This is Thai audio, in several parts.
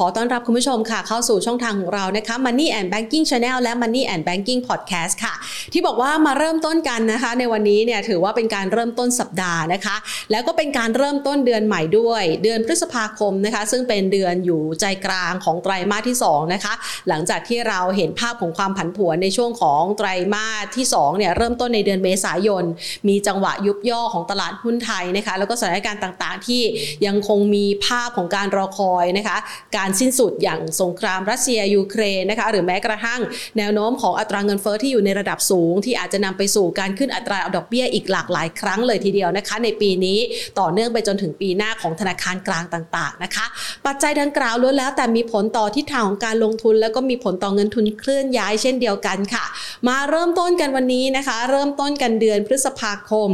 ขอต้อนรับคุณผู้ชมค่ะ เข้าสู่ช่องทางของเรานะคะ Money and Banking Channel และ Money and Banking Podcast ค่ะ ที่บอกว่ามาเริ่มต้นกันนะคะ ในวันนี้เนี่ยถือว่าเป็นการเริ่มต้นสัปดาห์นะคะ แล้วก็เป็นการเริ่มต้นเดือนใหม่ด้วย เดือนพฤษภาคมนะคะ ซึ่งเป็นเดือนอยู่ใจกลางของไตรมาสที่2นะคะหลังจากที่เราเห็นภาพของความผันผวนในช่วงของไตรมาสที่2เนี่ยเริ่มต้นในเดือนเมษายน มีจังหวะยุบย่อของตลาดหุ้นไทยนะคะแล้วก็สถานการณ์ต่างๆ ที่ยังคงมีภาพของการรอคอยนะคะการสิ้นสุดอย่างสงครามรัสเซียยูเครนนะคะหรือแม้กระทั่งแนวโน้มของอัตราเงินเฟอ้อที่อยู่ในระดับสูง ที่อาจจะนำไปสู่การขึ้นอัตราดอกเบี้ยอีกหลากหลายครั้งเลยทีเดียวนะคะ ในปีนี้ต่อเนื่องไปจนถึงปีหน้าของธนาคารกลางต่าง ๆนะคะ ปัจจัยดังกล่าวล้วนแล้ว แต่มีผลต่อทิศทางของการลงทุน แล้วก็มีผลต่อเงินทุนเคลื่อนย้ายเช่นเดียวกันค่ะ มาเริ่มต้นกันวันนี้นะคะ เริ่มต้นกันเดือนพฤษภาคม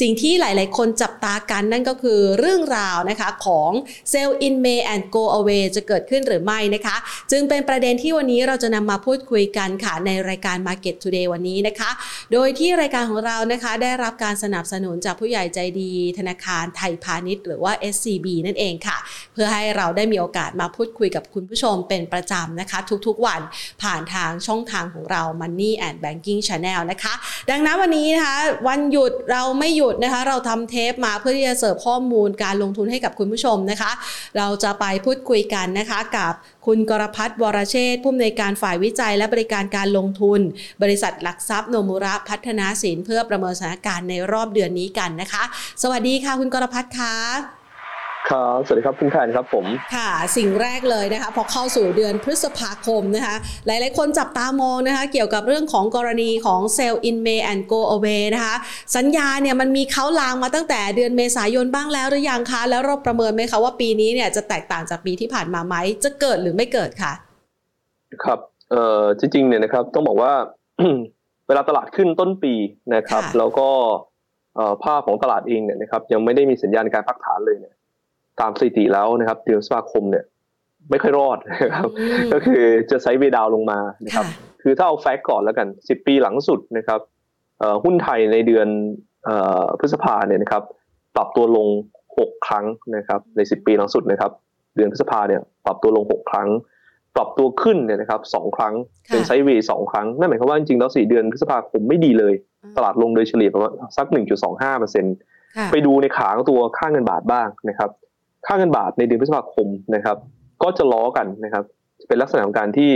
สิ่งที่หลาย ๆ คนจับตากันนั่นก็คือเรื่องราวนะคะของ Sell in May and Go Away จะเกิดดขึ้นหรือไม่นะคะ จึงเป็นประเด็นที่วันนี้เราจะนำมาพูดคุยกันค่ะในรายการ Market Today วันนี้นะคะ โดยที่รายการของเรานะคะได้รับการสนับสนุนจากผู้ใหญ่ใจดี ธนาคารไทยพาณิชย์ หรือว่า SCB นั่นเองค่ะ เพื่อให้เราได้มีโอกาสมาพูดคุยกับคุณผู้ชมเป็นประจำนะคะ ทุกๆวันผ่านทางช่องทางของเรา Money and Banking Channel นะคะ ดังนั้นวันนี้นะคะวันหยุดเราไม่หยุดนะคะ เราทำเทปมาเพื่อที่จะเสิร์ฟข้อมูลการลงทุนให้กับคุณผู้ชมนะคะ เราจะไปพูดคุยกันนะคะกับคุณกรพัฒน์วรเชษผู้อำนวยการฝ่ายวิจัยและบริการการลงทุน บริษัทหลักทรัพย์โนมุระพัฒนาสินเพื่อประเมินสถานการณ์ในรอบเดือนนี้กันนะคะ สวัสดีค่ะ คุณกรพัฒน์คะ ครับสวัสดีครับคุณแทนครับผม ค่ะ สิ่งแรกเลยนะคะพอเข้าสู่เดือนพฤษภาคมนะคะ หลายๆ คนจับตามองนะคะ เกี่ยวกับเรื่องของกรณีของ Sell in May and Go Away นะคะ สัญญาเนี่ยมันมีเขาลางมาตั้งแต่เดือนเมษายนบ้างแล้วหรือยังคะ แล้วเราประเมินไหมคะว่าปีนี้เนี่ยจะแตกต่างจากปีที่ผ่านมาไหม จะเกิดหรือไม่เกิดคะครับเอ่อจริงๆเนี่ยนะครับต้องบอกว่าเวลาตลาดขึ้นต้นปีนะครับ แล้วก็ภาพของตลาดเองเนี่ยนะครับยังไม่ได้มีสัญญาณการพักฐานเลยเนี่ย ตามสถิติแล้วนะครับเดือนสภาคมเนี่ยไม่ค่อยรอดนะครับก็คือจะ sideway down ลงมานะครับคือถ้าเอา fact ก่อนแล้วกันสิบปีหลังสุดนะครับหุ้นไทยในเดือนพฤษภาเนี่ยนะครับปรับตัวลงหกครั้งนะครับในสิบปีหลังสุดนะครับเดือนพฤษภาเนี่ยปรับตัวลงหกครั้ง ปรับตัวขึ้นเนี่ยนะครับสองครั้งเป็น sideway สองครั้งนั่นหมายความว่าจริงๆแล้วสี่เดือนพฤษภาคมไม่ดีเลย ตลาดลงโดยเฉลี่ยประมาณสักหนึ่งจุดสองห้าเปอร์เซ็นต์ไปดูในขาของตัวค่าเงินบาทบ้างนะครับ ค่าเงินบาทในเดือนพฤษภาคมนะครับ ก็จะล้อกันนะครับ เป็นลักษณะของการที่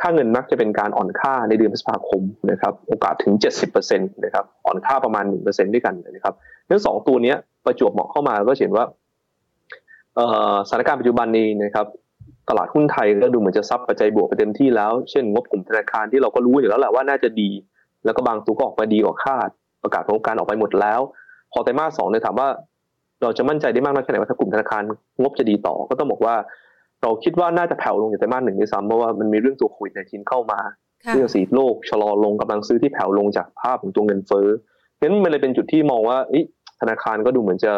ค่าเงินมักจะเป็นการอ่อนค่าในเดือนพฤษภาคมนะครับโอกาสถึง 70%นะครับอ่อนค่าประมาณ 1%ด้วยกันนะครับเรื่องสองตัวนี้ประจวบเหมาะเข้ามาก็เห็นว่าสถานการณ์ปัจจุบันนี้นะครับตลาดหุ้นไทยก็ดูเหมือนจะซับปัจจัยบวกไปเต็มที่แล้วเช่นงบกลุ่มธนาคารที่เราก็รู้อยู่แล้วแหละว่าน่าจะดี แล้วก็บางตัวก็ออกมาดีกว่าคาด ประกาศของการออกไปหมดแล้ว พอไตรมาสสองเนี่ยถามว่า เราจะมั่นใจได้มากน้อยแค่ไหนว่าถ้ากลุ่มธนาคารงบจะดีต่อ ก็ต้องบอกว่า เราคิดว่าน่าจะแผ่วลงอย่างไตรมาสหนึ่งด้วยซ้ำเพราะว่ามันมีเรื่องตัวโควิดในจีนเข้ามา เรื่องสีโลกชะลอลงกำลังซื้อที่แผ่วลงจากภาพของตัวเงินเฟ้อนั้นมันเลยเป็นจุดที่มองว่าธนาคารก็ดูเหมือนจะ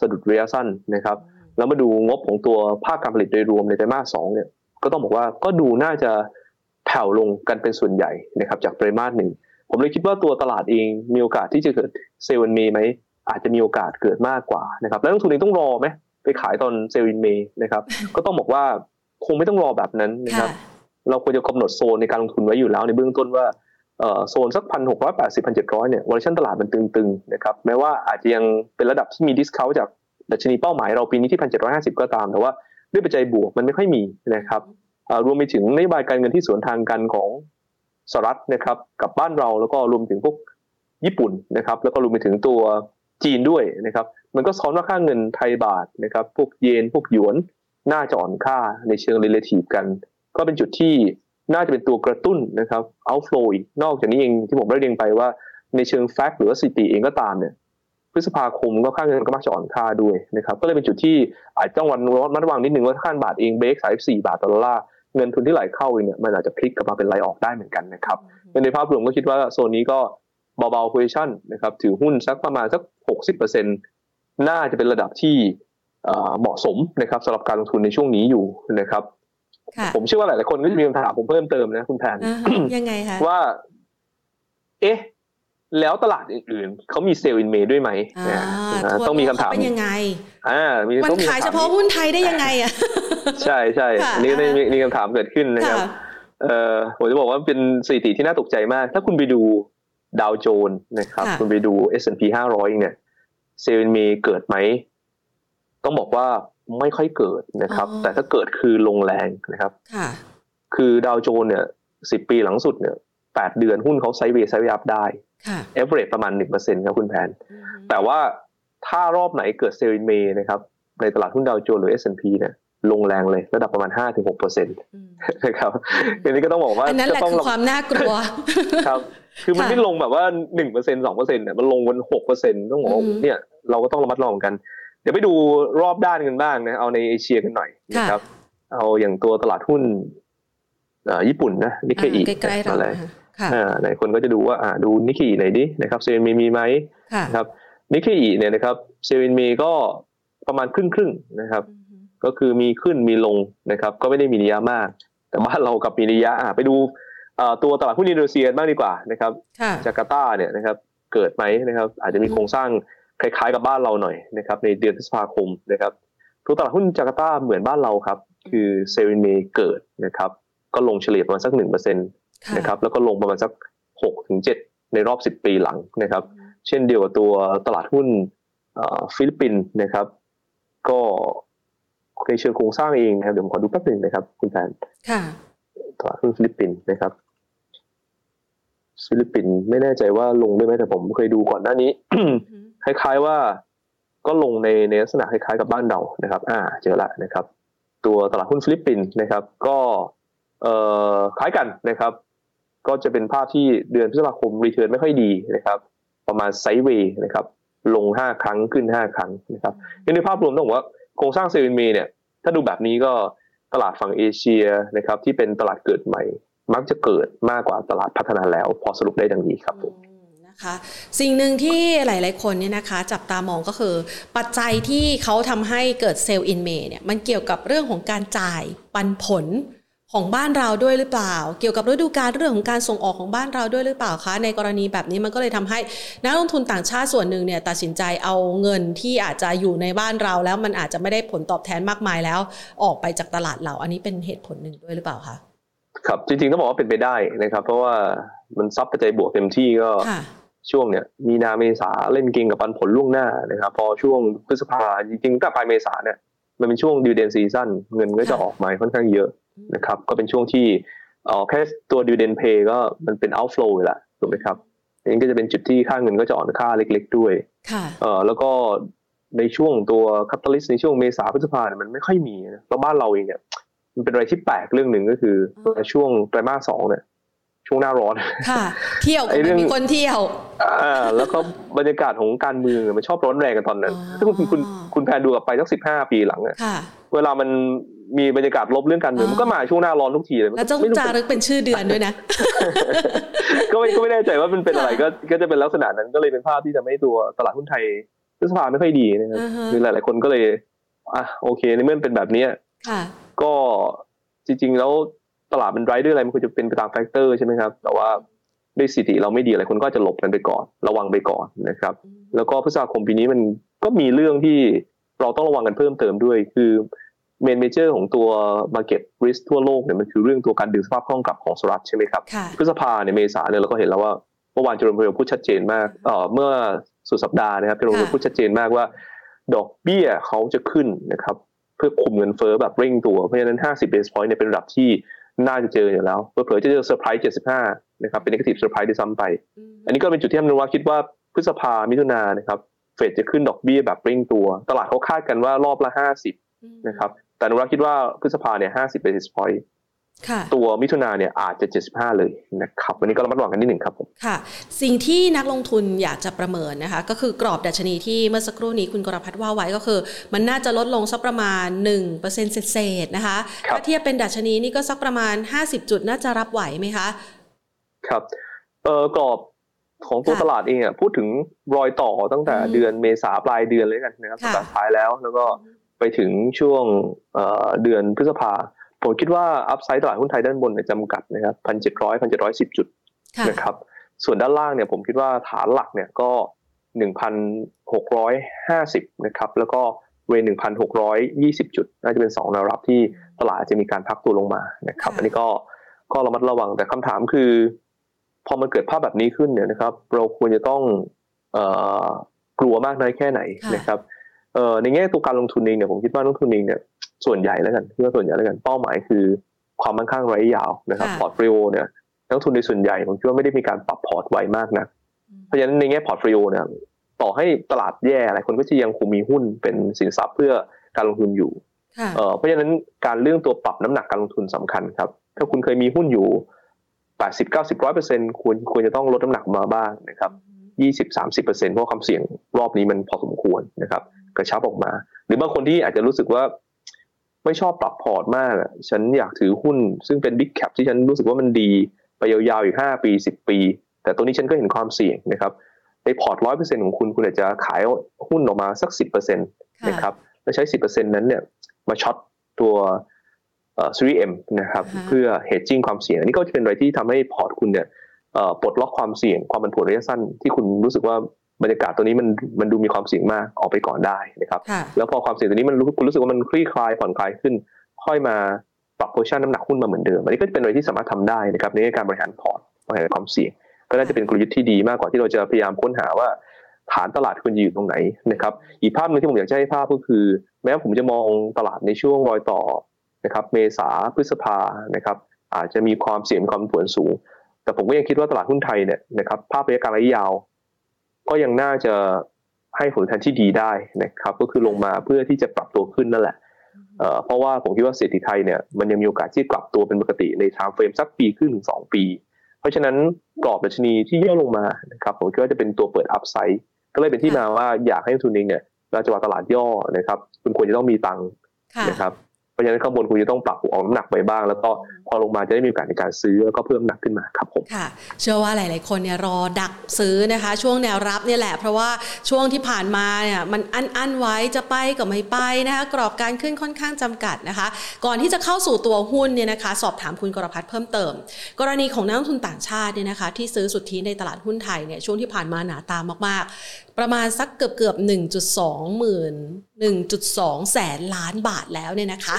สะดุดระยะสั้นนะครับ แล้วมาดูงบของตัวภาคการผลิตโดยรวมในไตรมาสสองเนี่ย ก็ต้องบอกว่าก็ดูน่าจะแผ่วลงกันเป็นส่วนใหญ่นะครับจากไตรมาสหนึ่งผมเลยคิดว่าตัวตลาดเองมีโอกาสที่จะเกิด Sell in May ไหม อาจจะมีโอกาสเกิดมากกว่านะครับแล้วนักทุนเองต้องรอไหมไปขายตอน Sell in May นะครับ ก็ต้องบอกว่าคงไม่ต้องรอแบบนั้นนะครับ เราควรจะกำหนดโซนในการลงทุนไว้อยู่แล้วในเบื้องต้นว่าโซนสักพันหกร้อยแปดสิบพันเจ็ดร้อยเนี่ยวอลชั่นตลาดมันตึงๆนะครับแม้ว่าอาจจะยังเป็นระดับที่มี discount จากดัชนีเป้าหมายเราปีนี้ที่พันเจ็ดร้อยห้าสิบก็ตาม แต่ว่าด้วยปัจจัยบวกมันไม่ค่อยมีนะครับรวมไปถึงนโยบายการเงินที่สวนทางกันของสหรัฐนะครับกับบ้านเราแล้วก็รวมถึงพวกญี่ปุ่นนะครับแล้วก็รวมไปถึงตัว จีนด้วยนะครับมันก็ซ้อนว่าค่าเงินไทยบาทนะครับพวกเยนพวกหยวนน่าจะอ่อนค่าในเชิง relative กัน ก็เป็นจุดที่น่าจะเป็นตัวกระตุ้นนะครับ outflow อีกนอกจากนี้เองที่ผมได้เรียนไปว่าในเชิง fact หรือว่าสถิติเองก็ตามเนี่ยพฤษภาคมก็ค่าเงินก็มักจะอ่อนค่าด้วยนะครับก็เลยเป็นจุดที่อาจจะต้องระมัดระวังนิดนึงว่าค่าบาทเองเบรกสามสี่บาทต่อดอลลาร์เงินทุนที่ไหลเข้าเองเนี่ยมันอาจจะพลิกกลับมาเป็นไหลออกได้เหมือนกันนะครับในภาพรวมก็คิดว่าโซนนี้ก็ เบาๆ position นะครับถือหุ้นสักประมาณสักหกสิบเปอร์เซ็นน่าจะเป็นระดับที่เหมาะสมนะครับสำหรับการลงทุนในช่วงนี้อยู่นะครับ ผมเชื่อว่าหลายๆคนก็จะมีคำถามผมเพิ่มเติมนะคุณแทนยังไงคะว่า เอ๊ะ แล้วตลาดอื่นๆเขามี Sell in May ด้วยไหมต้องมีคำถามเป็นยังไงอ่ามันขายเฉพาะหุ้นไทยได้ยังไงอะใช่ใช่ค่ะอันนี้ก็ได้มีมีคำถามเกิดขึ้นนะครับค่ะเอ่อผมจะบอกว่าเป็นสถิติที่น่าตกใจมาก ถ้าคุณไปดู ดาวโจนส์นะครับค่ะคุณไปดู S&P 500เนี่ยเซเวนเมเกิดไหม ต้องบอกว่าไม่ค่อยเกิดนะครับ แต่ถ้าเกิดคือลงแรงนะครับค่ะคือดาวโจนส์เนี่ยสิบปีหลังสุดเนี่ยแปดเดือนหุ้นเขาไซด์เวย์ไซด์เวย์อัพได้ค่ะเอเวอเรจประมาณหนึ่งเปอร์เซ็นต์ครับคุณแพนอืมแต่ว่าถ้ารอบไหนเกิด Sell in May นะครับในตลาดหุ้นดาวโจนส์หรือ S&P เนี่ย ลงแรงเลยระดับประมาณ 5-6%เปอร์เซ็นต์อืมนะครับอันนี้ก็ต้องบอกว่าอันนั้นแหละก็ต้คือระความน่ากลัวครับ คือมันค่ะไม่ลงแบบว่าหนึ่งเปอร์เซ็นสองเปอร์เซ็นเนี่ยมันลงวันหกเปอร์เซ็นต้องบอกว่าอืมเนี่ยเราก็ต้องระมัดระวังกัน เดี๋ยวไปดูรอบด้านกันบ้างนะเอาในเอเชียกันหน่อยนะครับ เอาอย่างตัวตลาดหุ้นเอ่อญี่ปุ่นนะนิเคอีอ่าใกล้ๆเราอะไรนะคะค่ะอ่าหลายคนก็จะดูว่าอ่าดูนิเคอีไหนดินะครับ Sell in May มีไหมค่ะนะครับนิเคอีเนี่ยนะครับ Sell in May ก็ประมาณครึ่งครึ่งๆนะครับอืม ก็คือมีขึ้นมีลงนะครับ ก็ไม่ได้มีนัยยะมาก แต่บ้านเรากลับมีนัยยะอะไปดูเอ่อตัวตลาดหุ้นอินโดนีเซียบ้างดีกว่านะครับค่ะจาการ์ตาเนี่ยนะครับเกิดไหมนะครับ อาจจะมีโครงสร้างคล้ายๆกับบ้านเราหน่อยนะครับ ในเดือนพฤษภาคมนะครับตัวตลาดหุ้นจาการ์ตาเหมือนบ้านเราครับ คือ Sell in May เกิดนะครับ ก็ลงเฉลี่ยประมาณสักหนึ่งเปอร์เซ็นต์ค่ะนะครับ แล้วก็ลงประมาณสักหกถึงเจ็ดในรอบสิบปีหลังนะครับ เช่นเดียวกับตัวตลาดหุ้นเอ่อฟิลิปปินส์นะครับ ก็ ในเชิงโครงสร้างเองนะครับเดี๋ยวผมขอดูแป๊บหนึงนะครับ คุณแฟนค่ะตลาดหุ้นฟิลิปปินส์นะครับฟิลิปปินส์ไม่แน่ใจว่าลงได้ไหมแต่ผมเคยดูก่อนหน้านี้คล้ายๆว่าก็ลงในในลักษณะคล้ายๆกับบ้านเรานะครับ อ่า เจอละนะครับ ตัวตลาดหุ้นฟิลิปปินส์นะครับ ก็เอ่อคล้ายกันนะครับ ก็จะเป็นภาพที่เดือนพฤษภาคม return ไม่ค่อยดีนะครับ ประมาณ sideway นะครับ ลงห้าครั้งขึ้นห้าครั้งนะครับในภาพรวมต้องบอกว่า โครงสร้าง Sell in May เนี่ยถ้าดูแบบนี้ก็ตลาดฝั่งเอเชียนะครับที่เป็นตลาดเกิดใหม่ มักจะเกิดมากกว่าตลาดพัฒนาแล้ว พอสรุปได้ดังนี้ครับผมอืมนะคะสิ่งหนึ่งที่หลาย ๆ คนเนี่ยนะคะจับตามองก็คือ ปัจจัยที่เขาทำให้เกิดเซลล์อินเมเนี่ยมันเกี่ยวกับเรื่องของการจ่ายปันผล ของบ้านเราด้วยหรือเปล่า เกี่ยวกับฤดูกาลเรื่องของการส่งออกของบ้านเราด้วยหรือเปล่าคะ ในกรณีแบบนี้มันก็เลยทำให้นักลงทุนต่างชาติส่วนหนึ่งเนี่ยตัดสินใจเอาเงินที่อาจจะอยู่ในบ้านเรา แล้วมันอาจจะไม่ได้ผลตอบแทนมากมายแล้ว ออกไปจากตลาดเราอันนี้เป็นเหตุผลหนึ่งด้วยหรือเปล่าคะครับจริงๆต้องบอกว่าเป็นไปได้นะครับ เพราะว่ามันซับปัจจัยบวกเต็มที่ก็ค่ะช่วงเนี่ยมีนาเมษาเล่นเกมกับปันผลล่วงหน้านะครับ พอช่วงพฤษภาจริงๆตั้งแต่ปลายเมษาเนี่ยมันเป็นช่วง dividend season เงินก็จะค่ะออกมาค่อนข้างเยอะ นะครับ ก็เป็นช่วงที่เอ๋อแค่ตัว dividend pay ก็มันเป็น outflow อยู่แล้วถูกไหมครับอันนี้ก็จะเป็นจุดที่ค่าเงินก็จะอ่อนค่าเล็ก ๆ ด้วยค่ะเออแล้วก็ในช่วงตัวคัต a ลิสในช่วงเมษาพฤษภาเนี่ยมันไม่ค่อยมีนะแล้วบ้านเราเองเนี่ยมันเป็นอะไรที่แปลกเรื่องหนึ่งก็คืออืมในช่วงไตรมาสสองเนี่ยช่วงหน้าร้อนค่ะ เที่ยวก็ไอ้เรื่ไม่องมีคนเที่ยวอ่าแล้วก็บรรยากาศของการเมืองมันชอบร้อนแรงกันตอนนั้นอ๋อถ้าคุณคุณคุณแพนดูกลับไปสักสิบห้าปีหลังอะค่ะ เวลามันมีบรรยากาศลบเรื่องการเมืองอ๋อมันก็มาช่วงหน้าร้อนทุกทีเลยแล้วต้องไม่รู้จารึกเป็นชื่อเดือนด้วยนะ ก็ไม่ก็ไม่แน่ใจว่ามันเป็นอะไรค่ะก็ก็จะเป็นลักษณะนั้นก็เลยเป็นภาพที่ทำให้ตัวตลาดหุ้นไทยพฤษภาไม่ค่อยดีนะครับอ่าฮะคือหลาย ๆ คนก็เลย อะโอเคในเมื่อมันเป็นแบบเนี้ยค่ะก็จริง ๆ แล้วตลาดมันไรด้วยอะไรมันควรจะเป็นไปตาม factor ใช่ไหมครับ แต่ว่าด้วยสถิติเราไม่ดีอะไรคนก็จะหลบกันไปก่อน ระวังไปก่อนนะครับ แล้วก็พฤษภาคมปีนี้มันก็มีเรื่องที่เราต้องระวังกันเพิ่มเติมด้วย คือ main major ของตัว Market Risk ทั่วโลกเนี่ยมันคือเรื่องตัวการดึงสภาพคล่องกลับของสหรัฐใช่ไหมครับค่ะพฤษภาเนี่ยเมษาเนี่ยเราก็เห็นแล้วว่าเมื่อวานเจอร์มเพลพูดชัดเจนมากเอ่อเมื่อสุดสัปดาห์นะครับเจอร์มเพลค่ะพูดชัดเจนมากว่า ดอกเบี้ยเขาจะขึ้นนะครับเพื่อคุมเงินเฟ้อแบบเร่งตัว เพราะฉะนั้น 50 basis point เนี่ยเป็นระดับที่น่าจะเจออยู่แล้วเผลอๆจะเจอเซอร์ไพรส์75นะครับเป็น negative surprise ด้วยซ้ำไป อันนี้ก็เป็นจุดที่ท่านนุวัฒน์คิดว่าพฤษภามิถุนายนนะครับเฟดจะขึ้นดอกเบี้ยแบบเร่งตัว ตลาดเขาคาดกันว่ารอบละ 50นะครับ แต่อนุรักษ์คิดว่าพฤษภาเนี่ย50 basis point ค่ะตัวมิถุนาเนี่ยอาจจะ 75 เลยนะครับวันนี้ก็ระมัดระวังกันนิดหนึ่งครับผมค่ะ สิ่งที่นักลงทุนอยากจะประเมินนะคะ ก็คือกรอบดัชนีที่เมื่อสักครู่นี้คุณกรพัฒน์ว่าไว้ก็คือ มันน่าจะลดลงสักประมาณ 1%เศษๆนะคะครับถ้าเทียบเป็นดัชนีนี่ก็สักประมาณ 50 จุดน่าจะรับไหวไหมคะ ครับเอ่อกรอบของตัวค่ะตลาดเองอะพูดถึงรอยต่อตั้งแต่อืมเดือนเมษาปลายเดือนเลยกันนะครับค่ะสัปดาห์ท้ายแล้วแล้วก็ ไปถึงช่วงเอ่อเดือนพฤษภาผมคิดว่าอัพไซด์ตลาดหุ้นไทยด้านบนเนี่ยจำกัดนะครับพันเจ็ดร้อยพันเจ็ดร้อยสิบจุดค่ะนะครับส่วนด้านล่างเนี่ยผมคิดว่าฐานหลักเนี่ยก็หนึ่งพันหกร้อยห้าสิบนะครับแล้วก็เวหนึ่งพันหกร้อยยี่สิบจุด น่าจะเป็นสองแนวรับที่ตลาดจะมีการพักตัวลงมานะครับอันนี้ก็ก็ระมัดระวังแต่คำถามคือ พอมันเกิดภาพแบบนี้ขึ้นเนี่ยนะครับ เราควรจะต้องเอ่อกลัวมากน้อยแค่ไหนนะครับ เอ่อในแง่ตัวการลงทุนเองเนี่ยผมคิดว่านักทุนเองเนี่ยส่วนใหญ่แล้วกันที่ว่าส่วนใหญ่แล้วกันเป้าหมายคือความมั่นคงระยะยาวนะครับ portfolio เนี่ยนักทุนในส่วนใหญ่ผมคิดว่าไม่ได้มีการปรับพอร์ตไวมากนะเพราะฉะนั้นในแง่ portfolio เนี่ยต่อให้ตลาดแย่หลายคนก็จะยังคงมีหุ้นเป็นสินทรัพย์เพื่อการลงทุนอยู่เพราะฉะนั้นการเรื่องตัวปรับน้ำหนักการลงทุนสำคัญครับ ถ้าคุณเคยมีหุ้นอยู่80 90 100เปอร์เซ็นต์ควรควรจะต้องลดน้ำหนักมาบ้างนะครับ20 30เปอร์เซ็นต์เพราะความเสี่ยงรอบนี้มันพอสมควรนะครับ กระชับออกมา หรือบางคนที่อาจจะรู้สึกว่าไม่ชอบปรับพอร์ตมาก ฉันอยากถือหุ้น ซึ่งเป็น big cap ที่ฉันรู้สึกว่ามันดีไปยาวๆอีก 5 ปี 10 ปี แต่ตัวนี้ฉันก็เห็นความเสี่ยงนะครับ ในพอร์ตร้อยเปอร์เซ็นของคุณ คุณอาจจะขายหุ้นออกมาสักสิบเปอร์เซ็นต์นะครับ แล้วใช้สิบเปอร์เซ็นต์นั้นเนี่ยมา short ตัว series M นะครับเพื่อ hedging ความเสี่ยงนี่ก็จะเป็นอะไรที่ทำให้พอร์ตคุณเนี่ยปลดล็อกความเสี่ยงความผันผวนระยะสั้นที่คุณรู้สึกว่า บรรยากาศตัวนี้มันมันดูมีความเสี่ยงมากออกไปก่อนได้นะครับ แล้วพอความเสี่ยงตัวนี้มันคุณรู้สึกว่ามันคลี่คลายผ่อนคลายขึ้น ค่อยมาปรับโพชั่นน้ำหนักหุ้นมาเหมือนเดิมอันนี้ก็จะเป็นอะไรที่สามารถทำได้นะครับในการบริหารพอร์ตบริหารความเสี่ยง ก็น่าจะเป็นกลยุทธ์ที่ดีมากกว่าที่เราจะพยายามค้นหาว่าฐานตลาดควรอยู่ตรงไหนนะครับ อีกภาพหนึ่งที่ผมอยากจะให้ภาพก็คือ แม้ผมจะมองตลาดในช่วงรอยต่อนะครับเมษาพฤษภานะครับอาจจะมีความเสี่ยงความผันผวนสูง แต่ผมก็ยังคิดว่าตลาดหุ้นไทยเนี่ยนะครับภาพระยะกลางระยะยาว ก็ยังน่าจะให้ผลตอบแทนที่ดีได้นะครับ ก็คือลงมาเพื่อที่จะปรับตัวขึ้นนั่นแหละเพราะว่าผมคิดว่าเศรษฐกิจไทยเนี่ยมันยังมีโอกาสที่กลับตัวเป็นปกติใน timeframe สักปีครึ่งถึงสองปี เพราะฉะนั้นกรอบดัชนีที่ย่อลงมานะครับผมคิดว่าจะเป็นตัวเปิด upside ก็เลยเป็นที่มาว่าอยากให้ทุนเองเนี่ยเราจะว่าตลาดย่อนะครับคุณควรจะต้องมีตังค์นะครับ เพราะฉะนั้นข้างบนคุณจะต้องปรับออกน้ำหนักไปบ้าง แล้วก็พอลงมาจะได้มีโอกาสในการซื้อแล้วก็เพิ่มหนักขึ้นมาครับผมค่ะ เชื่อว่าหลาย ๆ คนเนี่ยรอดักซื้อนะคะ ช่วงแนวรับเนี่ยแหละ เพราะว่าช่วงที่ผ่านมาเนี่ยมันอันอันไว้จะไปกับไม่ไปนะคะกรอบการขึ้นค่อนข้างจำกัดนะคะ ก่อนที่จะเข้าสู่ตัวหุ้นเนี่ยนะคะ สอบถามคุณกรพัฒน์เพิ่มเติม กรณีของนักลงทุนต่างชาติเนี่ยนะคะ ที่ซื้อสุทธิในตลาดหุ้นไทยเนี่ยช่วงที่ผ่านมาหนาตามมาก ๆ ประมาณสักเกือบเกือบ1.2 หมื่น 1.2 แสนล้านบาทแล้วเนี่ยนะคะ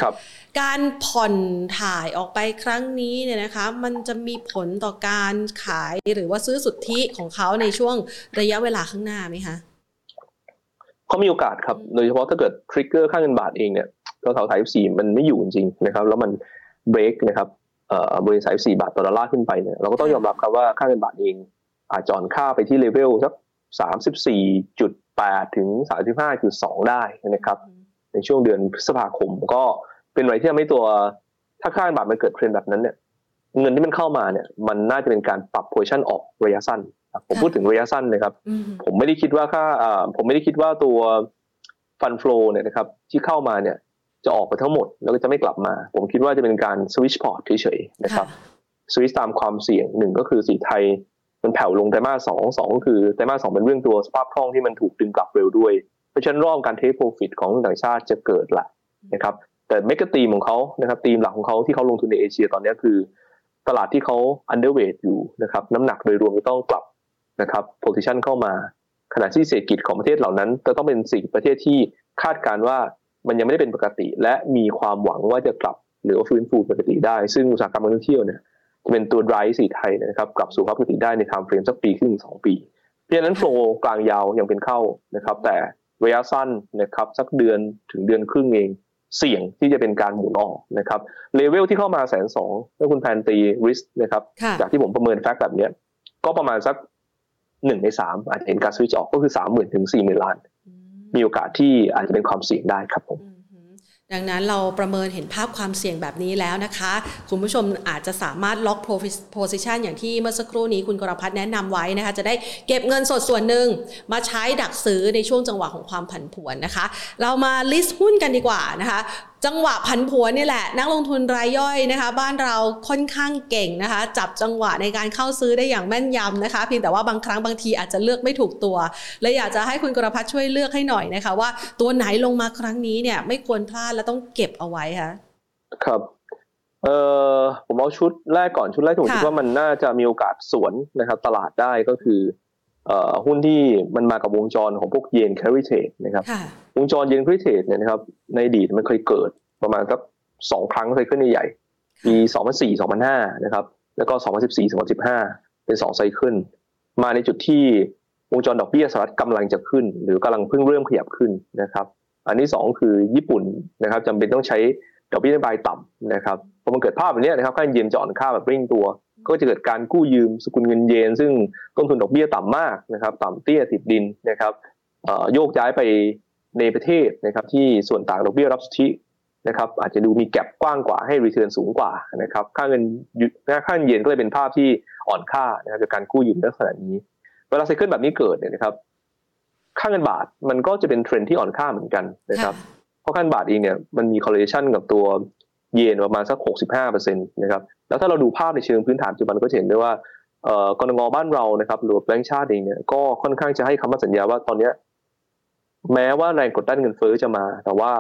การผ่อนถ่ายออกไปครั้งนี้เนี่ยนะคะมันจะมีผลต่อการขายหรือว่าซื้อสุทธิของเขาในช่วงระยะเวลาข้างหน้าไหมคะเขามีโอกาสครับ โดยเฉพาะถ้าเกิดทริกเกอร์ค่าเงินบาทเองเนี่ยตัวเสาสายสี่มันไม่อยู่จริงๆนะครับ แล้วมันเบรกนะครับบริษัทสี่บาทต่อดอลลาร์ขึ้นไปเนี่ยเราก็ต้องยอมรับครับว่าค่าเงินบาทเองอาจอ่อนค่าไปที่ level สัก สามสิบสี่จุดแปดถึงสามสิบห้าจุดสองได้นะครับ ในช่วงเดือนพฤษภาคมก็เป็นอะไรที่ทำให้ตัวถ้าค่าเงินบาทมันเกิดเทรนแบบนั้นเนี่ยเงินที่มันเข้ามาเนี่ยมันน่าจะเป็นการปรับ position ออกระยะสั้น ผมพูดถึงระยะสั้นนะครับ ผมไม่ได้คิดว่าค่าผมไม่ได้คิดว่าตัว fund flow เนี่ยนะครับที่เข้ามาเนี่ยจะออกไปทั้งหมดแล้วก็จะไม่กลับมา ผมคิดว่าจะเป็นการสวิชพอร์ตเฉยๆนะครับสวิชตามความเสี่ยงหนึ่งก็คือเศรษฐกิจไทย มันแผ่วลงไตรมาสสองสองก็คือไตรมาสสองเป็นเรื่องตัวสภาพคล่องที่มันถูกดึงกลับเร็วด้วย เพราะฉะนั้นรอบการ take profit ของต่างชาติจะเกิดแหละนะครับ แต่ mega theme ของเขานะครับตีมหลักของเขาที่เขาลงทุนในเอเชียตอนนี้คือ ตลาดที่เขา underweight อยู่นะครับน้ำหนักโดยรวมจะต้องกลับนะครับ position เข้ามา ขณะที่เศรษฐกิจของประเทศเหล่านั้น จะต้องเป็นสิ่งประเทศที่คาดการว่ามันยังไม่ได้เป็นปกติ และมีความหวังว่าจะกลับหรือว่าฟื้นฟูปกติได้ ซึ่งอุตสาหกรรมการท่องเที่ยวเนี่ย เป็นตัวไดรฟ์สีไทยนะครับกลับสู่ภาพปกติได้ใน timeframe สักปีครึ่งสองปี เพราะฉะนั้น flow กลางยาวยังเป็นเข้านะครับ แต่ระยะสั้นนะครับสักเดือนถึงเดือนครึ่งเองเสี่ยงที่จะเป็นการหมุนออกนะครับเลเวลที่เข้ามาแสนสองถ้าคุณแพนตี risk นะครับจากที่ผมประเมิน fact แบบนี้ก็ประมาณสักหนึ่งในสามอาจจะเห็นการสวิตช์ออกก็คือสามหมื่นถึงสี่หมื่นล้าน มีโอกาสที่อาจจะเป็นความเสี่ยงได้ครับผม ดังนั้นเราประเมินเห็นภาพความเสี่ยงแบบนี้แล้วนะคะ คุณผู้ชมอาจจะสามารถล็อก position อย่างที่เมื่อสักครู่นี้คุณกรพัฒน์แนะนำไว้นะคะ จะได้เก็บเงินสดส่วนหนึ่ง มาใช้ดักซื้อในช่วงจังหวะของความผันผวนนะคะ เรามา list หุ้นกันดีกว่านะคะ จังหวะผันผวนนี่แหละ นักลงทุนรายย่อยนะคะ บ้านเราค่อนข้างเก่งนะคะ จับจังหวะในการเข้าซื้อได้อย่างแม่นยำนะคะเพียงแต่ว่าบางครั้งบางทีอาจจะเลือกไม่ถูกตัวเลยอยากจะให้คุณกรพัฒช่วยเลือกให้หน่อยนะคะ ว่าตัวไหนลงมาครั้งนี้เนี่ยไม่ควรพลาดและต้องเก็บเอาไว้ค่ะครับเอ่อผมเอาชุดแรกก่อนชุดแรกผมคิดว่ามันน่าจะมีโอกาสสวนนะครับ ตลาดได้ก็คือเอ่อหุ้นที่มันมากับวงจรของพวกเยนแคริเทดนะครับ วงจรเย็นคริเทศเนี่ยนะครับในอดีตมันเคยเกิดประมาณสักสองครั้งไซเคิลใหญ่ปี 2004 2005 นะครับ แล้วก็ 2014 2015 เป็นสองไซเคิล มาในจุดที่วงจรดอกเบี้ยสหรัฐกำลังจะขึ้น หรือกำลังเพิ่งเริ่มขยับขึ้นนะครับ อันที่สองคือญี่ปุ่นนะครับจำเป็นต้องใช้ดอกเบี้ยนโยบายต่ำนะครับพอมันเกิดภาพแบบนี้นะครับค่าเยนจะอ่อนค่าแบบเร่งตัว ก็จะเกิดการกู้ยืมสกุลเงินเยน ซึ่งต้นทุนดอกเบี้ยต่ำมากนะครับ ต่ำเตี้ยติดดินนะครับโยกย้ายไป ในประเทศนะครับที่ส่วนต่างดอกเบี้ยรับสุทธินะครับอาจจะดูมีแกลบกว้างกว่าให้รีเทิร์นสูงกว่านะครับค่าเงินค่าเงินเยนก็เลยเป็นภาพที่อ่อนค่านะครับจากการกู้ยืมลักษณะนี้ เวลา cycle แบบนี้เกิดเนี่ยนะครับค่าเงินบาทมันก็จะเป็นเทรนที่อ่อนค่าเหมือนกันนะครับเพราะค่าเงินบาทเองเนี่ยมันมี correlation กับตัวเยนประมาณสัก 65%นะครับแล้วถ้าเราดูภาพในเชิงพื้นฐานปัจจุบันก็เห็นได้ว่ากนง.บ้านเรานะครับหรือแบงก์ชาติเองเนี่ยก็ค่อนข้างจะให้คำมั่นสัญญาว่าตอนนี้ แม้ว่าแรงกดดันเงินเฟ้อจะมา แต่ว่า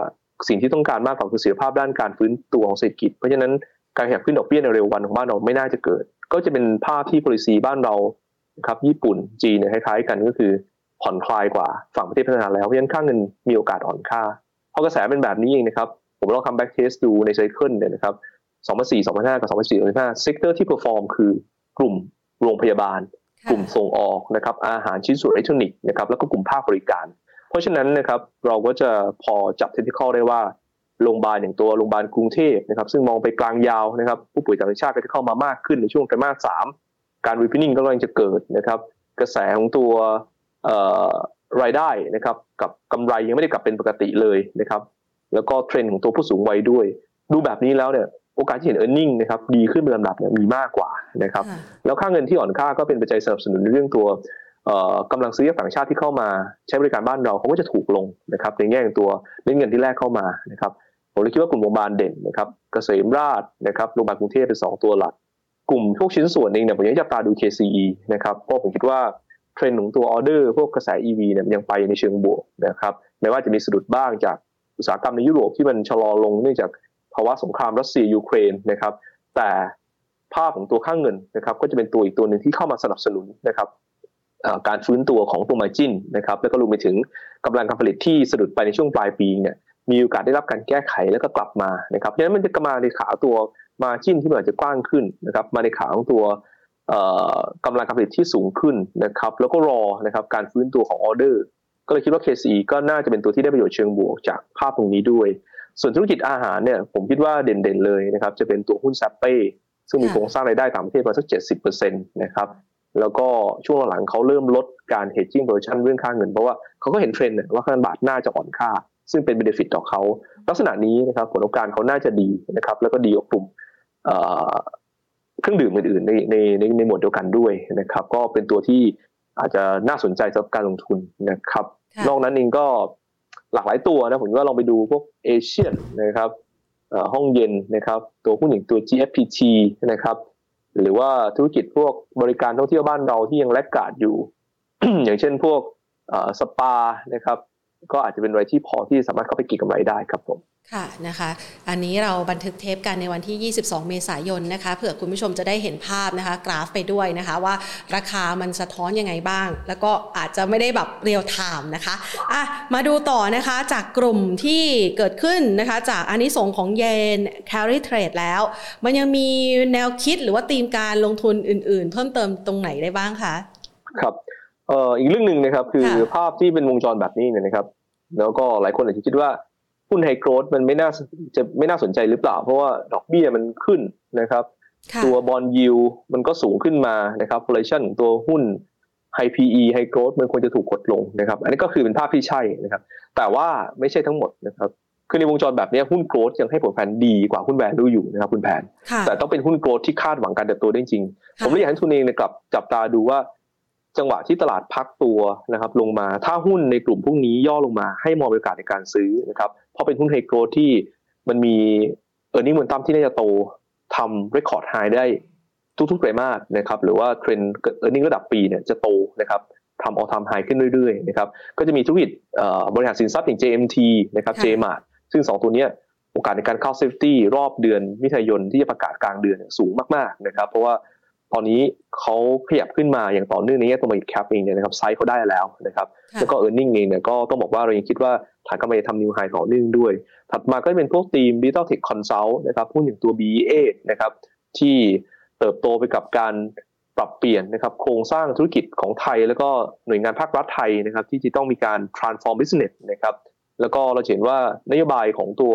สิ่งที่ต้องการมากกว่าคือเสถียรภาพด้านการฟื้นตัวของเศรษฐกิจ เพราะฉะนั้นการขยับขึ้นดอกเบี้ยในเร็ววันของบ้านเราไม่น่าจะเกิด ก็จะเป็นภาพที่ policy บ้านเราครับญี่ปุ่นจีนเนี่ยคล้ายๆกันก็คือผ่อนคลายกว่าฝั่งประเทศพัฒนาแล้วเพราะฉะนั้นค่าเงินมีโอกาสอ่อนค่าเพราะกระแสเป็นแบบนี้เองนะครับผมลองทำ backtest ดูใน cycle เนี่ยนะครับ2004 2005 กับ 2004 2005 sector ที่ perform คือกลุ่มโรงพยาบาล กลุ่มส่งออกนะครับอาหารชิ้นส่วนอิเล็กทรอนิกส์นะครับแล้วก็กลุ่มภาคบริการเพ ราะฉะนั้นนะครับเราก็จะพอจับเทคนิคได้ว่าโรงพยาบาลอย่างตัวโรงพยาบาลกรุงเทพนะครับซึ่งมองไปกลางยาวนะครับผู้ป่วยต่างชาติก็จะเข้ามามากขึ้นในช่วงไตรมาสสามการรีพินิ่งก็กำลังจะเกิดนะครับกระแสของตัวรายได้นะครับกับกำไรยังไม่ได้กลับเป็นปกติเลยนะครับแล้วก็เทรนด์ของตัวผู้สูงวัยด้วย ดูแบบนี้แล้วเนี่ยโอกาสที่เห็น e a r n i n g นะครับดีขึ้นเป็นลำดับเนี่ยมีมากกว่านะครับแล้วค่าเงินที่อ่อนค่าก็เป็นปัจจัยสนับสนุนในเรื่องตัว กำลังซื้อจากต่างชาติที่เข้ามาใช้บริการบ้านเราเขาก็จะถูกลงนะครับในแง่ของตัวเเงินที่แรกเข้ามานะครับผมเลยคิดว่ากลุ่มโรงพยาบาลเด่นนะครับเกษมราชนะครับโรงพยาบาลกรุงเทพเป็นสองตัวหลัก กลุ่มพวกชิ้นส่วนเองเนี่ยผมยังจับตาดู KCE นะครับเพราะผมคิดว่าเทรนด์ของตัวออเดอร์พวกกระแส EV เนี่ยยังไปในเชิงบวกนะครับแม้ว่าจะมีสะดุดบ้างจากอุตสาหกรรมในยุโรปที่มันชะลอลงเนื่องจากภาวะสงครามรัสเซียยูเครนนะครับแต่ภาพของตัวค่างเงินนะครับก็จะเป็นตัวอีกตัวหนึ่งที่เข้ามาสนับสนุนนะครับ การฟื้นตัวของตัวมาจินนะครับแล้วก็รวมไปถึงกำลังการผลิตที่สะดุดไปในช่วงปลายปีเนี่ยมีโอกาสได้รับการแก้ไขแล้วก็กลับมานะครับดังนั้นมันจะกมาในขาตัวมาจินที่มันอาจจะกว้างขึ้นนะครับมาในขาของตัวกำลังการผลิตที่สูงขึ้นนะครับแล้วก็รอนะครับการฟื้นตัวของออเดอร์ ก็เลยคิดว่า KCE ก็น่าจะเป็นตัวที่ได้ประโยชน์เชิงบวกจากภาพตรงนี้ด้วย ส่วนธุรกิจอาหารเนี่ยผมคิดว่าเด่นๆเลยนะครับจะเป็นตัวหุ้นซัปเป้ซึ่งมีโครงสร้างรายได้ต่างประเทศประมาณสักเจ็ดสิบเปอร์เซ็นต์นะครับ แล้วก็ช่วงหลังเขาเริ่มลดการ hedging position เรื่องค่าเงิน เพราะว่าเขาก็เห็นเทรนด์ว่าค่าเงินบาทน่าจะอ่อนค่า ซึ่งเป็น benefit ต่อเขาลักษณะนี้นะครับผลประกอบการเขาน่าจะดีนะครับแล้วก็ดีกว่ากลุ่มเครื่องดื่มอื่นๆในในในในหมวดเดียวกันด้วยนะครับ ก็เป็นตัวที่อาจจะน่าสนใจสำหรับการลงทุนนะครับ นอกนั้นเองก็หลากหลายตัวนะผมว่าลองไปดูพวกเอเชียนนะครับห้องเย็นนะครับ ตัวหุ้นอย่างตัว GFPT นะครับ หรือว่าธุรกิจพวกบริการท่องเที่ยวบ้านเราที่ยังแลกขาดอยู่ อย่างเช่นพวกสปานะครับ ก็อาจจะเป็นรายที่พอที่สามารถเข้าไปกินกำไรได้ครับผม ค่ะนะคะอันนี้เราบันทึกเทปกันในวันที่ 22 เมษายนนะคะเผื่อคุณผู้ชมจะได้เห็นภาพนะคะ กราฟไปด้วยนะคะว่าราคามันสะท้อนยังไงบ้าง แล้วก็อาจจะไม่ได้แบบเรียลไทม์นะคะอะมาดูต่อนะคะจากกลุ่มที่เกิดขึ้นนะคะจากอันนี้ส่งของเยน carry trade แล้ว มันยังมีแนวคิดหรือว่าธีมการลงทุนอื่นๆ เพิ่มเติมตรงไหนได้บ้างคะครับเอ่ออีกเรื่องหนึ่งนะครับคือภาพที่เป็นวงจรแบบนี้เนี่ยนะครับแล้วก็หลายคนอาจจะคิดว่า หุ้นไฮโกรดมันไม่น่าจะไม่น่าสนใจหรือเปล่า เพราะว่าดอกเบี้ยมันขึ้นนะครับ ตัวบอลยิวมันก็สูงขึ้นมานะครับ v a l u a t i o n ของตัวหุ้นไฮ PE ไฮโกรดมันควรจะถูกกดลงนะครับ อันนี้ก็คือเป็นภาพที่ใช่นะครับ แต่ว่าไม่ใช่ทั้งหมดนะครับคือในวงจรแบบนี้หุ้นโกรดยังให้ผลแผนดีกว่าหุ้นแวลูอยู่นะครับคุณแผน แต่ต้องเป็นหุ้นโกรดที่คาดหวังการเติบโตได้จริง ผมเลยอยากให้ทุนเองกลับจับตาดูว่า จังหวะที่ตลาดพักตัวนะครับลงมาถ้าหุ้นในกลุ่มพวกนี้ย่อลงมาให้มองโอกาสในการซื้อนะครับเพราะเป็นหุ้นไฮโกรที่มันมี earning momentum ที่น่าจะโตทำ record high ได้ทุกๆไตรมาสนะครับหรือว่า trend earning ระดับปีเนี่ยจะโตนะครับทำ all time high ขึ้นเรื่อยๆนะครับก็จะมีธุรกิจบริหารสินทรัพย์อย่าง JMT นะครับ JMart ซึ่ง 2 ตัวนี้โอกาสในการเข้า SET50รอบเดือนมิถุนายนที่จะประกาศกลางเดือนสูงมากๆนะครับเพราะว่า ตอนนี้เขาขยับขึ้นมาอย่างต่อเนื่องในแง่ตัว market cap เองเนี่ยนะครับไซส์เขาได้แล้วนะครับแล้วก็ e a r n i n g เองเนี่ยก็ต้องบอกว่าเรายังคิดว่าฐานกำไรทำนิวไฮต่อเนื่องด้วย ถัดมาก็เป็นพวกทีม Digital Tech Consult นะครับหุ้นอย่างตัว BEA นะครับที่เติบโตไปกับการปรับเปลี่ยนนะครับโครงสร้างธุรกิจของไทย แล้วก็หน่วยงานภาครัฐไทยนะครับที่จะต้องมีการ transform business นะครับแล้วก็เราเห็นว่านโยบายของตัว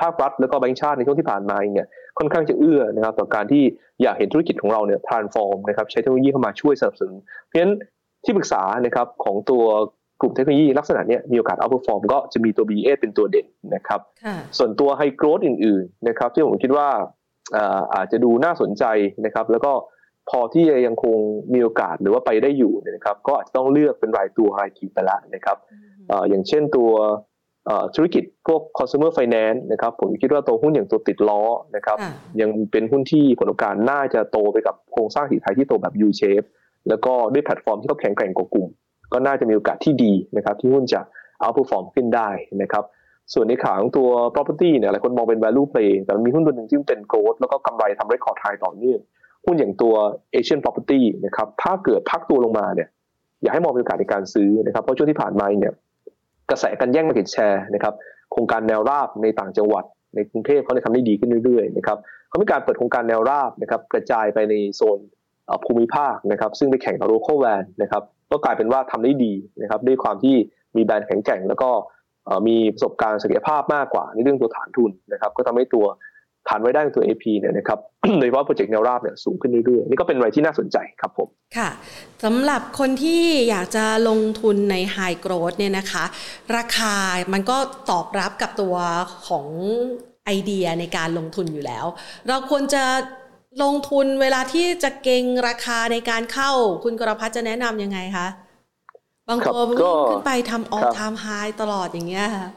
ภาครัฐแล้วก็แบงก์ชาติในช่วงที่ผ่านมาเนี่ยค่อนข้างจะเอื้อนะครับต่อการที่อยากเห็นธุรกิจของเราเนี่ย transform นะครับใช้เทคโนโลยีเข้ามาช่วยสนับสนุนเพราะฉะนั้นที่ปรึกษานะครับของตัวกลุ่มเทคโนโลยีลักษณะนี้มีโอกาส outperform ก็จะมีตัว BA เป็นตัวเด่นนะครับ ส่วนตัว high growth อื่นๆนะครับที่ผมคิดว่าอาจจะดูน่าสนใจนะครับ แล้วก็พอที่จะยังคงมีโอกาสหรือว่าไปได้อยู่นะครับ ก็อาจจะต้องเลือกเป็นรายตัวรายทีไปละนะครับอย่างเช่นตัว ธุรกิจพวก consumer finance นะครับผมคิดว่าตัวหุ้นอย่างตัวติดล้อนะครับยังเป็นหุ้นที่ผลประกอบน่าจะโตไปกับโครงสร้างสีไทยที่โตแบบ U shape แล้วก็ด้วยแพลตฟอร์มที่เขาแข็งแกร่งกว่ากลุ่ม ก็น่าจะมีโอกาสที่ดีนะครับที่หุ้นจะ outperform ขึ้นได้นะครับส่วนในขาของตัว property เนี่ยหลายคนมองเป็น value play แต่มีหุ้นตัวหนึ่งที่เป็น growth แล้วก็กำไรทำ record high ต่อเนื่องหุ้นอย่างตัว Asian Property นะครับถ้าเกิดพักตัวลงมาเนี่ยอยากให้มองเป็นโอกาสในการซื้อนะครับเพราะช่วงที่ผ่านมาเนี่ย กระแสการแย่งมาเก็ตแชร์นะครับโครงการแนวราบในต่างจังหวัด ในกรุงเทพเขาได้ทำได้ดีขึ้นเรื่อยๆนะครับเขามีการเปิดโครงการแนวราบนะครับกระจายไปในโซนภูมิภาคนะครับซึ่งไปแข่งกับ local brand นะครับก็กลายเป็นว่าทำได้ดีนะครับด้วยความที่มีแบรนด์แข็งแกร่ง แล้วก็มีประสบการณ์ศักยภาพมากกว่าในเรื่องตัวฐานทุนนะครับก็ทำให้ตัว ฐานรายได้ตัว AP เนี่ยนะครับโดยเฉพาะ project แนวราบเนี่ยสูงขึ้นเรื่อยๆนี่ก็เป็นอะไรที่น่าสนใจครับผม ค่ะสำหรับคนที่อยากจะลงทุนใน high growth เนี่ยนะคะ ราคามันก็ตอบรับกับตัวของไอเดียในการลงทุนอยู่แล้ว เราควรจะลงทุนเวลาที่จะเก็งราคาในการเข้า คุณกรพัฒจะแนะนำยังไงคะ บางตัววิ่งขึ้นไปทำ all time high ตลอดอย่างเงี้ยค่ะ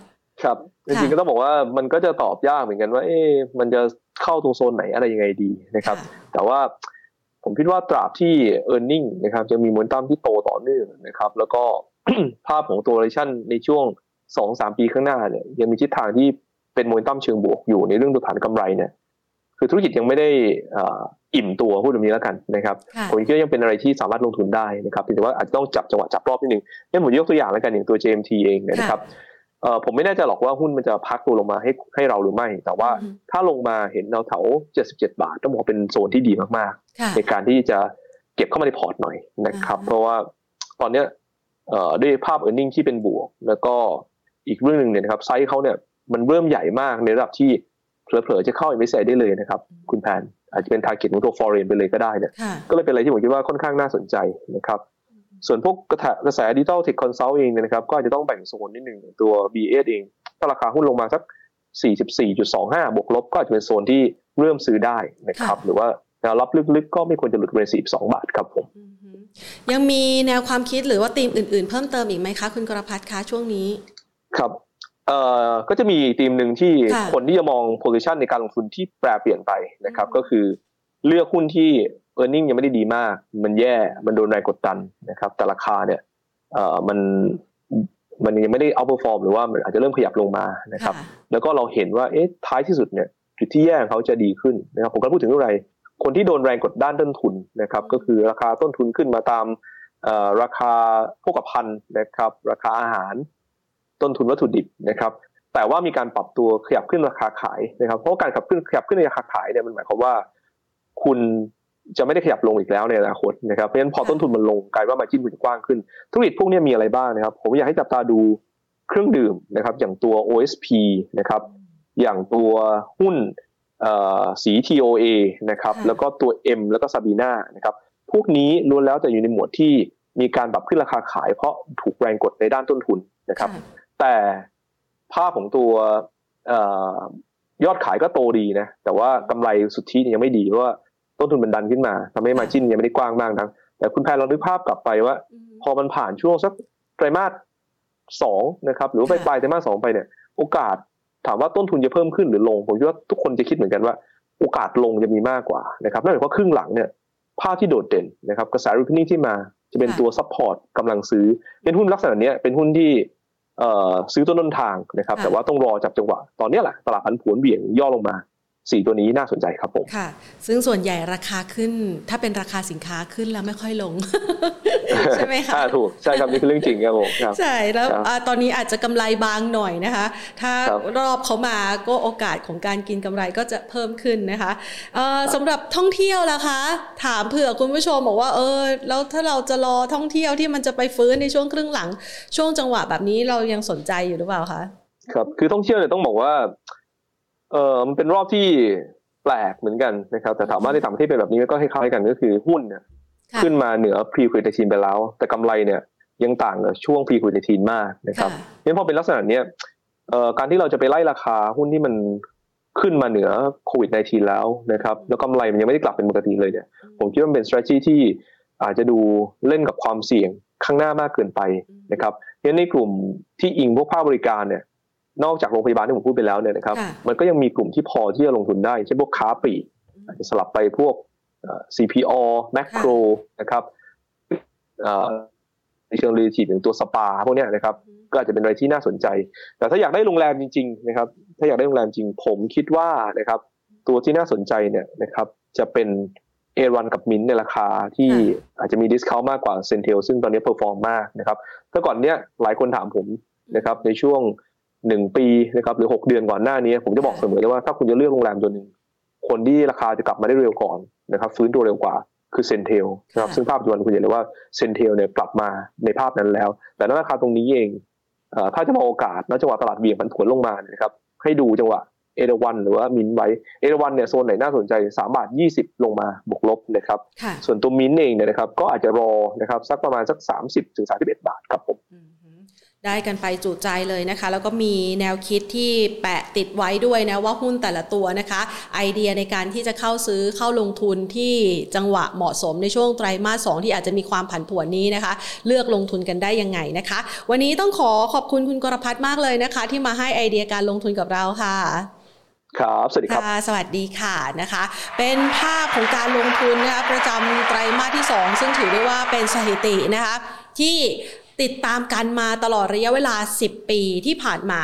ครับจริงๆก็ต้องบอกว่ามันก็จะตอบยากเหมือนกันว่า เอ๊ะมันจะเข้าตรงโซนไหนอะไรยังไงดีนะครับ แต่ว่าผมคิดว่าตราบที่ e a r n i n g นะครับจะมีมูลตั้มที่โตต่อเนื่องนะครับ แล้วก็ภาพของตัวเรชั่นในช่วงสองสามปีข้างหน้าเนี่ยยังมีทิศทางที่เป็นมูลตั้มเชิงบวกอยู่ในเรื่องตัวฐานกำไรเนี่ยคือธุรกิจยังไม่ได้อิ่มตัวพูดแบบนี้แล้วกันนะครับผมคิดว่ายังเป็นอะไรที่สามารถลงทุนได้นะครับแต่ว่าอาจจะต้องจับจังหวะจับรอบนิดนึงนี่ผมยกตัวอย่างแล้วกันอย่างตัว JMT เองนะครับ เออผมไม่แน่ใจหรอกว่าหุ้นมันจะพักตัวลงมาให้ให้เราหรือไม่ แต่ว่าถ้าลงมาเห็นเราแถว77 บาท ต้องบอกเป็นโซนที่ดีมากๆ ในการที่จะเก็บเข้ามาในพอร์ตหน่อยนะครับ เพราะว่าตอนเนี้ยเอ่อด้วยภาพ e a r n i n g ที่เป็นบวก แล้วก็อีกเรื่องหนึ่งเนี่ยนะครับไซส์เขาเนี่ยมันเริ่มใหญ่มากในระดับที่เผลอๆจะเข้า index ได้เลยนะครับ คุณแพนอาจจะเป็น target ของตัว foreign ไปเลยก็ได้เนี่ยก็เลยเป็นอะไรที่ผมคิดว่าค่อนข้างน่าสนใจนะครับ ส่วนพวกกระแส digital tech consult เองเนี่ยนะครับก็อาจจะต้องแบ่งโซนนิดหนึ่งตัว BE8 เอง ถ้าราคาหุ้นลงมาสัก 44.25 บวกลบก็อาจจะเป็นโซนที่เริ่มซื้อได้นะครับหรือว่าแนวรับลึกๆ ก็ไม่ควรจะหลุดบริเวณ42 บาทครับผมยังมีแนวความคิดหรือว่าธีมอื่นๆ เพิ่มเติมอีกไหมคะ คุณกรพัฒน์คะช่วงนี้ ครับเอ่อก็จะมีธีมหนึ่งที่คนที่จะมอง position ในการลงทุนที่แปรเปลี่ยนไปนะครับ ก็คือเลือกหุ้นที่ e a r n i n g ยังไม่ได้ดีมาก มันแย่ มันโดนแรงกดดันนะครับ แต่ราคาเนี่ยเอ่อมันมันยังไม่ได้ outperform หรือว่ามันอาจจะเริ่มขยับลงมานะครับ แล้วก็เราเห็นว่าเอ๊ะท้ายที่สุดเนี่ยจุดที่แย่เขาจะดีขึ้นนะครับ ผมก็พูดถึงเรื่องอะไร คนที่โดนแรงกดด้านต้นทุนนะครับ ก็คือราคาต้นทุนขึ้นมาตามราคาพวกพันนะครับ ราคาอาหาร ต้นทุนวัตถุดิบนะครับ แต่ว่ามีการปรับตัวขยับขึ้นราคาขายนะครับ เพราะการขับขึ้นขยับขึ้นในราคาขายเนี่ยมันหมายความว่า คุณ จะไม่ได้ขยับลงอีกแล้วในอนาคตนะครับเพราะฉะนั้นพอต้นทุนมันลงกลายว่ามาจิ้นมันกว้างขึ้น ธุรกิจพวกนี้มีอะไรบ้างนะครับ ผมอยากให้จับตาดูเครื่องดื่มนะครับ อย่างตัว OSP นะครับ อย่างตัวหุ้นสี TOA นะครับ แล้วก็ตัว M แล้วก็ซาบีนานะครับ พวกนี้ล้วนแล้วแต่อยู่ในหมวดที่มีการปรับขึ้นราคาขายเพราะถูกแรงกดในด้านต้นทุนนะครับ แต่ภาพของตัวยอดขายก็โตดีนะ แต่ว่ากำไรสุทธิยังไม่ดีเพราะว่า ต้นทุนมันดันขึ้นมาทำให้ margin ยังไม่ได้กว้างมากนักแต่คุณแพนลองนึกภาพกลับไปว่า พอมันผ่านช่วงสักไตรมาสสองนะครับหรือว่าไปปลายไตรมาสสองไปเนี่ย โอกาสถามว่าต้นทุนจะเพิ่มขึ้นหรือลงผมคิดว่าทุกคนจะคิดเหมือนกันว่า โอกาสลงจะมีมากกว่านะครับนั่นหมายความว่าครึ่งหลังเนี่ยภาพที่โดดเด่นนะครับกระแส reopening ที่มาจะเป็นตัว support กำลังซื้อ เป็นหุ้นลักษณะนี้เป็นหุ้นที่ซื้อต้นต้นทางนะครับ แต่ว่าต้องรอจับจังหวะ ตอนนี้แหละตลาดผันผวนเหวี่ยงย่อลงมา สี่ตัวนี้น่าสนใจครับผมค่ะ ซึ่งส่วนใหญ่ราคาขึ้น ถ้าเป็นราคาสินค้าขึ้นแล้วไม่ค่อยลง ใช่ไหมคะถูกใช่ครับนี่คือเรื่องจริงครับผมใช่แล้วตอนนี้อาจจะกำไรบางหน่อยนะคะ ถ้ารอบเขามาก็โอกาสของการกินกำไรก็จะเพิ่มขึ้นนะคะสำหรับท่องเที่ยวล่ะคะ ถามเผื่อคุณผู้ชมบอกว่าเออแล้วถ้าเราจะรอท่องเที่ยวที่มันจะไปฟื้นในช่วงครึ่งหลัง ช่วงจังหวะแบบนี้เรายังสนใจอยู่หรือเปล่าคะครับคือท่องเที่ยวเนี่ยต้องบอกว่า เออมันเป็นรอบที่แปลกเหมือนกันนะครับ แต่ถามว่าในต่างประเทศเป็นแบบนี้ก็คล้ายๆกันก็คือหุ้นเนี่ยขึ้นมาเหนือพรีควิดทีนไปแล้ว แต่กำไรเนี่ยยังต่างกับช่วงพรีควิดทีนมากนะครับเพราะพอเป็นลักษณะนี้การที่เราจะไปไล่ราคาหุ้นที่มันขึ้นมาเหนือโควิด -19 แล้วนะครับ แล้วกำไรมันยังไม่ได้กลับเป็นปกติเลยเนี่ย ผมคิดว่าเป็น strategy ที่อาจจะดูเล่นกับความเสี่ยงข้างหน้า มากเกินไปนะครับเพราะในกลุ่มที่อิงพวกภาคบริการเนี่ย นอกจากโรงพยาบาลที่ผมพูดไปแล้วเนี่ยนะครับ มันก็ยังมีกลุ่มที่พอที่จะลงทุนได้ เช่นพวกค้าปลีกอาจจะสลับไปพวก CPO Macro นะครับในเชิงรีทีถึงตัวสปาพวกนี้นะครับ ก็อาจจะเป็นอะไรที่น่าสนใจ แต่ถ้าอยากได้โรงแรมจริง ๆ นะครับ ถ้าอยากได้โรงแรมจริง ผมคิดว่านะครับ ตัวที่น่าสนใจเนี่ยนะครับ จะเป็นเอราวัณกับมินในราคาที่อาจจะมี discount มากกว่า CENTEL ซึ่งตอนนี้ perform มากนะครับถ้าก่อนเนี้ยหลายคนถามผมนะครับ ในช่วง หนึ่งปีนะครับหรือหกเดือนก่อนหน้านี้ ผมจะบอกเสมอเลยว่าถ้าคุณจะเลือกโรงแรมตัวหนึ่งคนที่ราคาจะกลับมาได้เร็วก่อนนะครับฟื้นตัวเร็วกว่าคือ CENTEL นะครับซึ่งภาพปัจจุบันคุณเห็นเลยว่า CENTEL เนี่ยกลับมาในภาพนั้นแล้ว แต่ในราคาตรงนี้เองถ้าจะมองโอกาสแล้วจังหวะตลาดเหวี่ยงผันผวนลงมานะครับให้ดูจังหวะเอราวัณหรือว่ามินไว้เอราวัณเนี่ยโซนไหนน่าสนใจสามบาทยี่สิบลงมาบวกลบนะครับส่วนตัวมินเองเนี่ยนะครับก็อาจจะรอนะครับสักประมาณสักสามสิบถึงสามสิบเอ็ดบาทครับผม ได้กันไปจุใจเลยนะคะ แล้วก็มีแนวคิดที่แปะติดไว้ด้วยนะว่าหุ้นแต่ละตัวนะคะ ไอเดียในการที่จะเข้าซื้อเข้าลงทุนที่จังหวะเหมาะสมในช่วงไตรมาสสที่อาจจะมีความผันผวนนี้นะคะ เลือกลงทุนกันได้ยังไงนะคะ วันนี้ต้องขอขอบคุณคุณกรพัฒน์มากเลยนะคะ ที่มาให้ไอเดียการลงทุนกับเราค่ะครับ สวัสดีครับ สวัสดีค่ะนะคะ เป็นภาพของการลงทุนนะคะประจำไตรมาสที่ 2 ซึ่งถือได้ว่าเป็นสถิตินะคะที่ ติดตามกันมาตลอดระยะเวลา 10 ปีที่ผ่านมา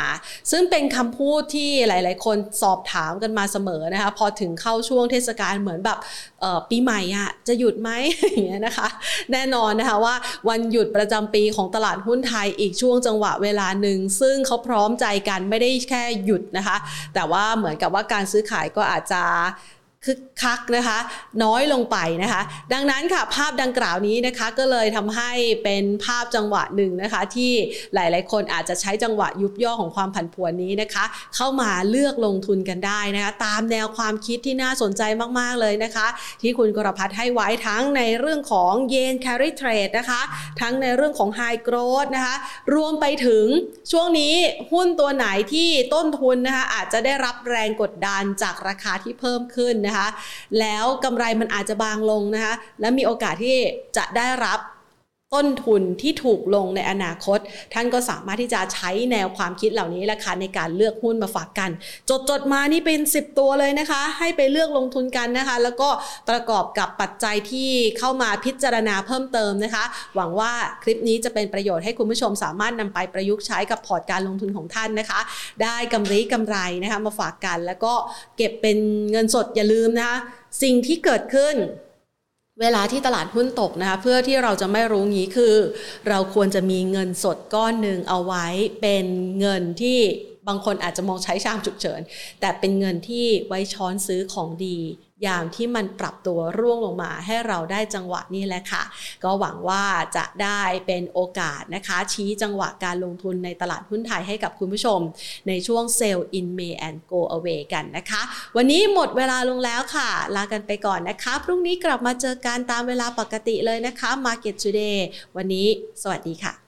ซึ่งเป็นคำพูดที่หลาย ๆ คนสอบถามกันมาเสมอนะคะ พอถึงเข้าช่วงเทศกาลเหมือนแบบปีใหม่อะจะหยุดไหมอย่างเงี้ยนะคะ แน่นอนนะคะว่าวันหยุดประจำปีของตลาดหุ้นไทยอีกช่วงจังหวะเวลาหนึ่ง ซึ่งเขาพร้อมใจกันไม่ได้แค่หยุดนะคะ แต่ว่าเหมือนกับว่าการซื้อขายก็อาจจะ คึกคักนะคะ น้อยลงไปนะคะ ดังนั้นค่ะภาพดังกล่าวนี้นะคะก็เลยทำให้เป็นภาพจังหวะหนึ่งนะคะ ที่หลาย ๆ คนอาจจะใช้จังหวะยุบย่อของความผันผวนนี้นะคะ เข้ามาเลือกลงทุนกันได้นะคะ ตามแนวความคิดที่น่าสนใจมาก ๆ เลยนะคะ ที่คุณกรพัฒน์ให้ไว้ทั้งในเรื่องของเยนแคริเทรดนะคะ ทั้งในเรื่องของไฮโกรดนะคะ รวมไปถึงช่วงนี้หุ้นตัวไหนที่ต้นทุนนะคะอาจจะได้รับแรงกดดันจากราคาที่เพิ่มขึ้นนะคะแล้วกำไรมันอาจจะบางลงนะคะ และมีโอกาสที่จะได้รับ ต้นทุนที่ถูกลงในอนาคต ท่านก็สามารถที่จะใช้แนวความคิดเหล่านี้แหละค่ะในการเลือกหุ้นมาฝากกัน จดจดมานี่เป็น 10 ตัวเลยนะคะ ให้ไปเลือกลงทุนกันนะคะ แล้วก็ประกอบกับปัจจัยที่เข้ามาพิจารณาเพิ่มเติมนะคะ หวังว่าคลิปนี้จะเป็นประโยชน์ให้คุณผู้ชมสามารถนำไปประยุกต์ใช้กับพอร์ตการลงทุนของท่านนะคะ ได้กำไรกำไรนะคะมาฝากกัน แล้วก็เก็บเป็นเงินสดอย่าลืมนะคะสิ่งที่เกิดขึ้น เวลาที่ตลาดหุ้นตกนะคะเพื่อที่เราจะไม่รู้งี้คือ เราควรจะมีเงินสดก้อนหนึ่งเอาไว้เป็นเงินที่บางคนอาจจะมองใช้ชามฉุกเฉิน แต่เป็นเงินที่ไว้ช้อนซื้อของดี ยามที่มันปรับตัวร่วงลงมาให้เราได้จังหวะนี้แหละค่ะ ก็หวังว่าจะได้เป็นโอกาสนะคะ ชี้จังหวะการลงทุนในตลาดหุ้นไทยให้กับคุณผู้ชม ในช่วงเซลล์ in May and go away กันนะคะ วันนี้หมดเวลาลงแล้วค่ะ ลากันไปก่อนนะคะ พรุ่งนี้กลับมาเจอกันตามเวลาปกติเลยนะคะ Market Today วันนี้ สวัสดีค่ะ